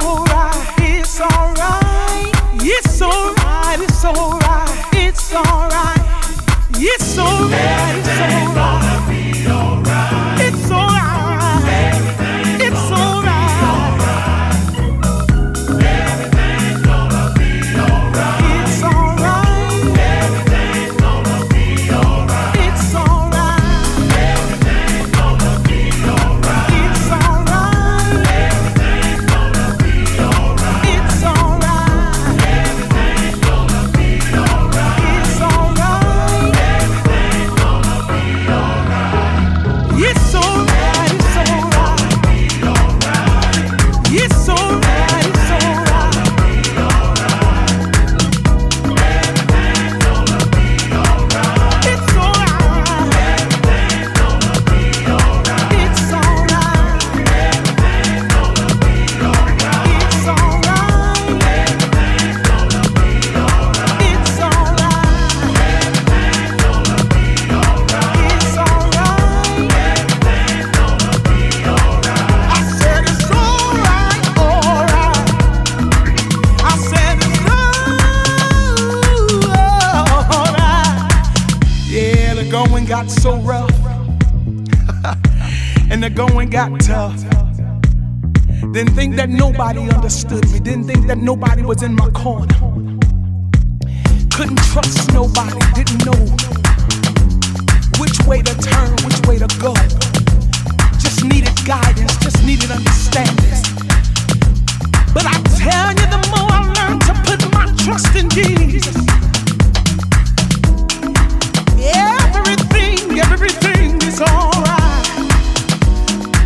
so got so rough, and the going got tough. Didn't think that nobody understood me. Didn't think that nobody was in my corner. Couldn't trust nobody. Didn't know which way to turn, which way to go. Just needed guidance, just needed understanding. But I tell you, the more I learn to put my trust in Jesus, It's alright.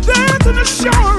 That's the shore.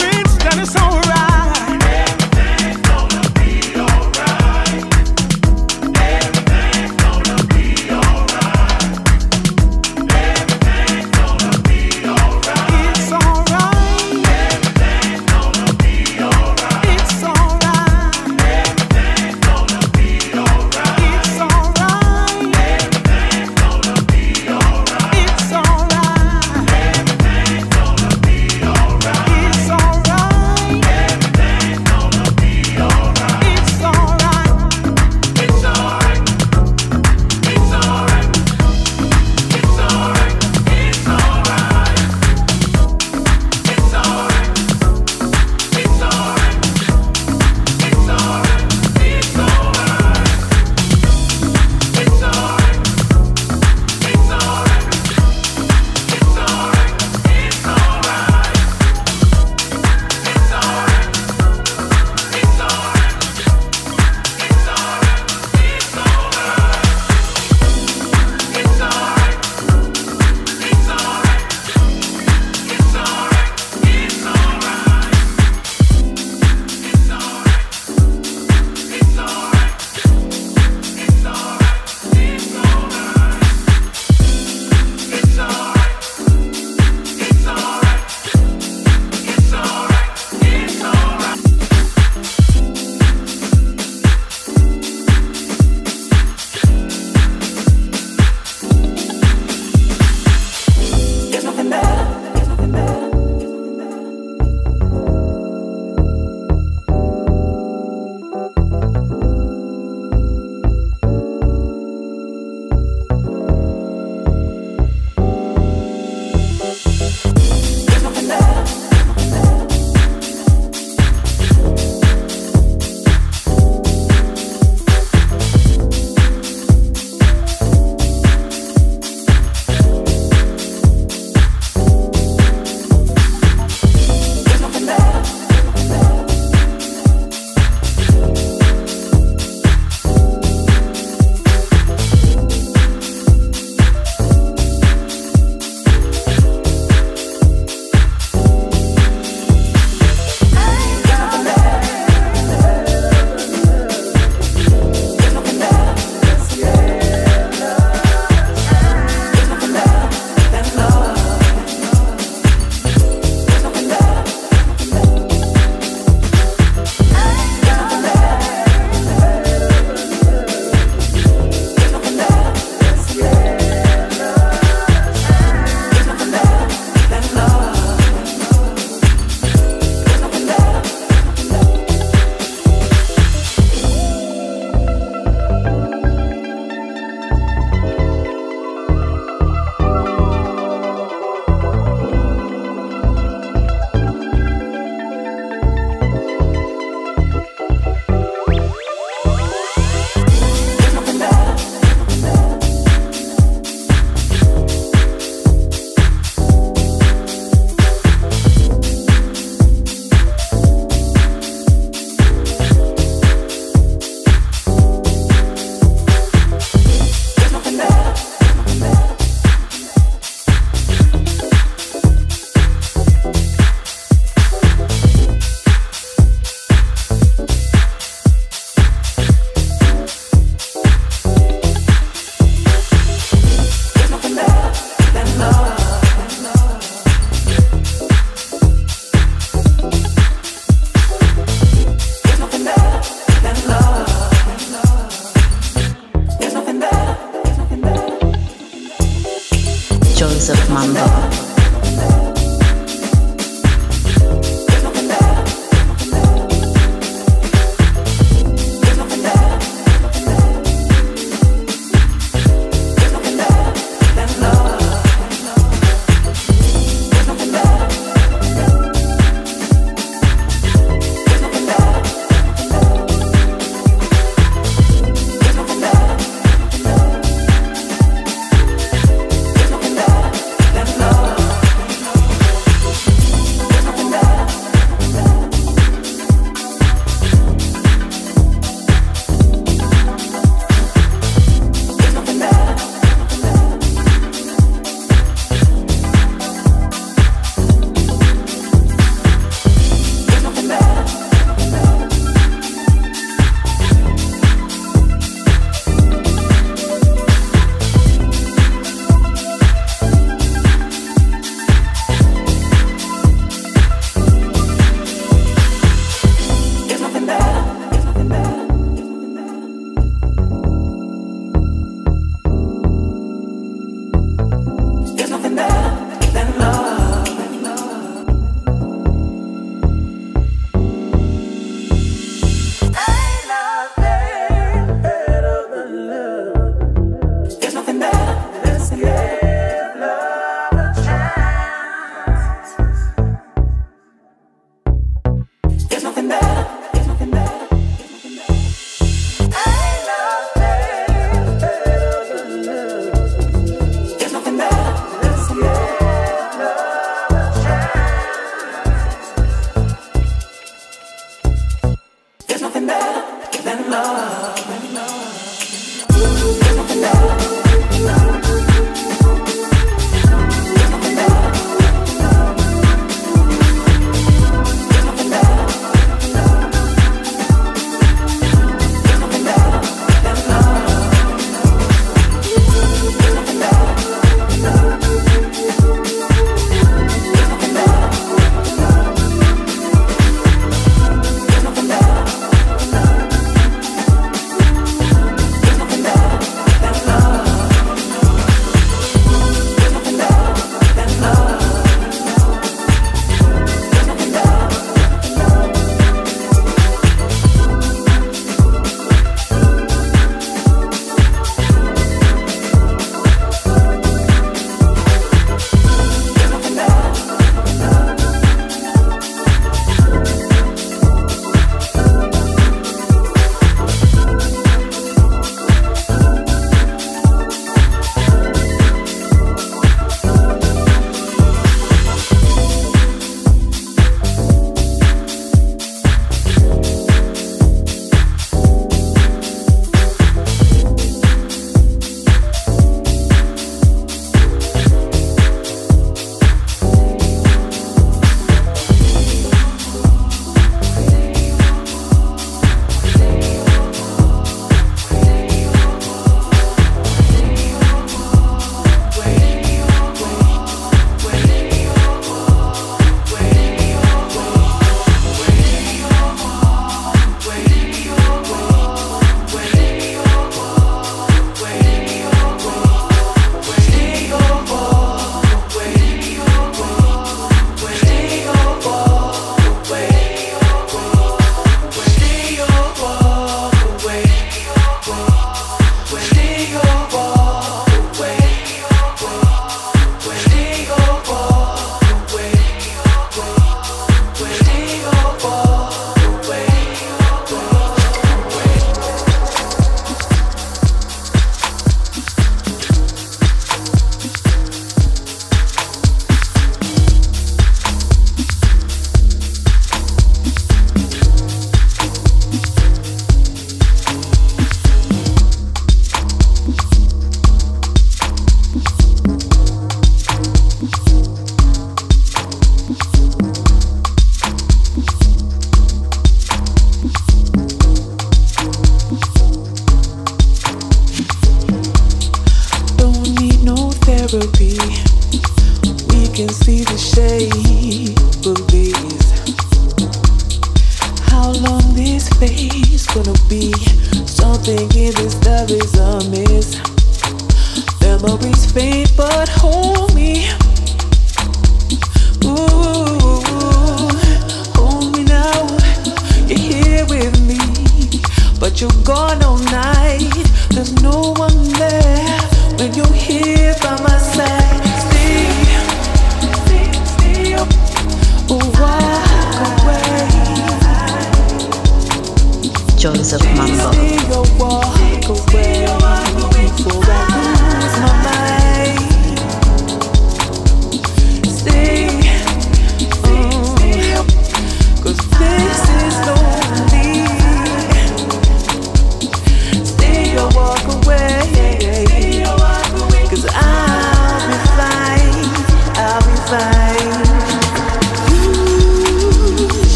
You're forever.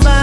my.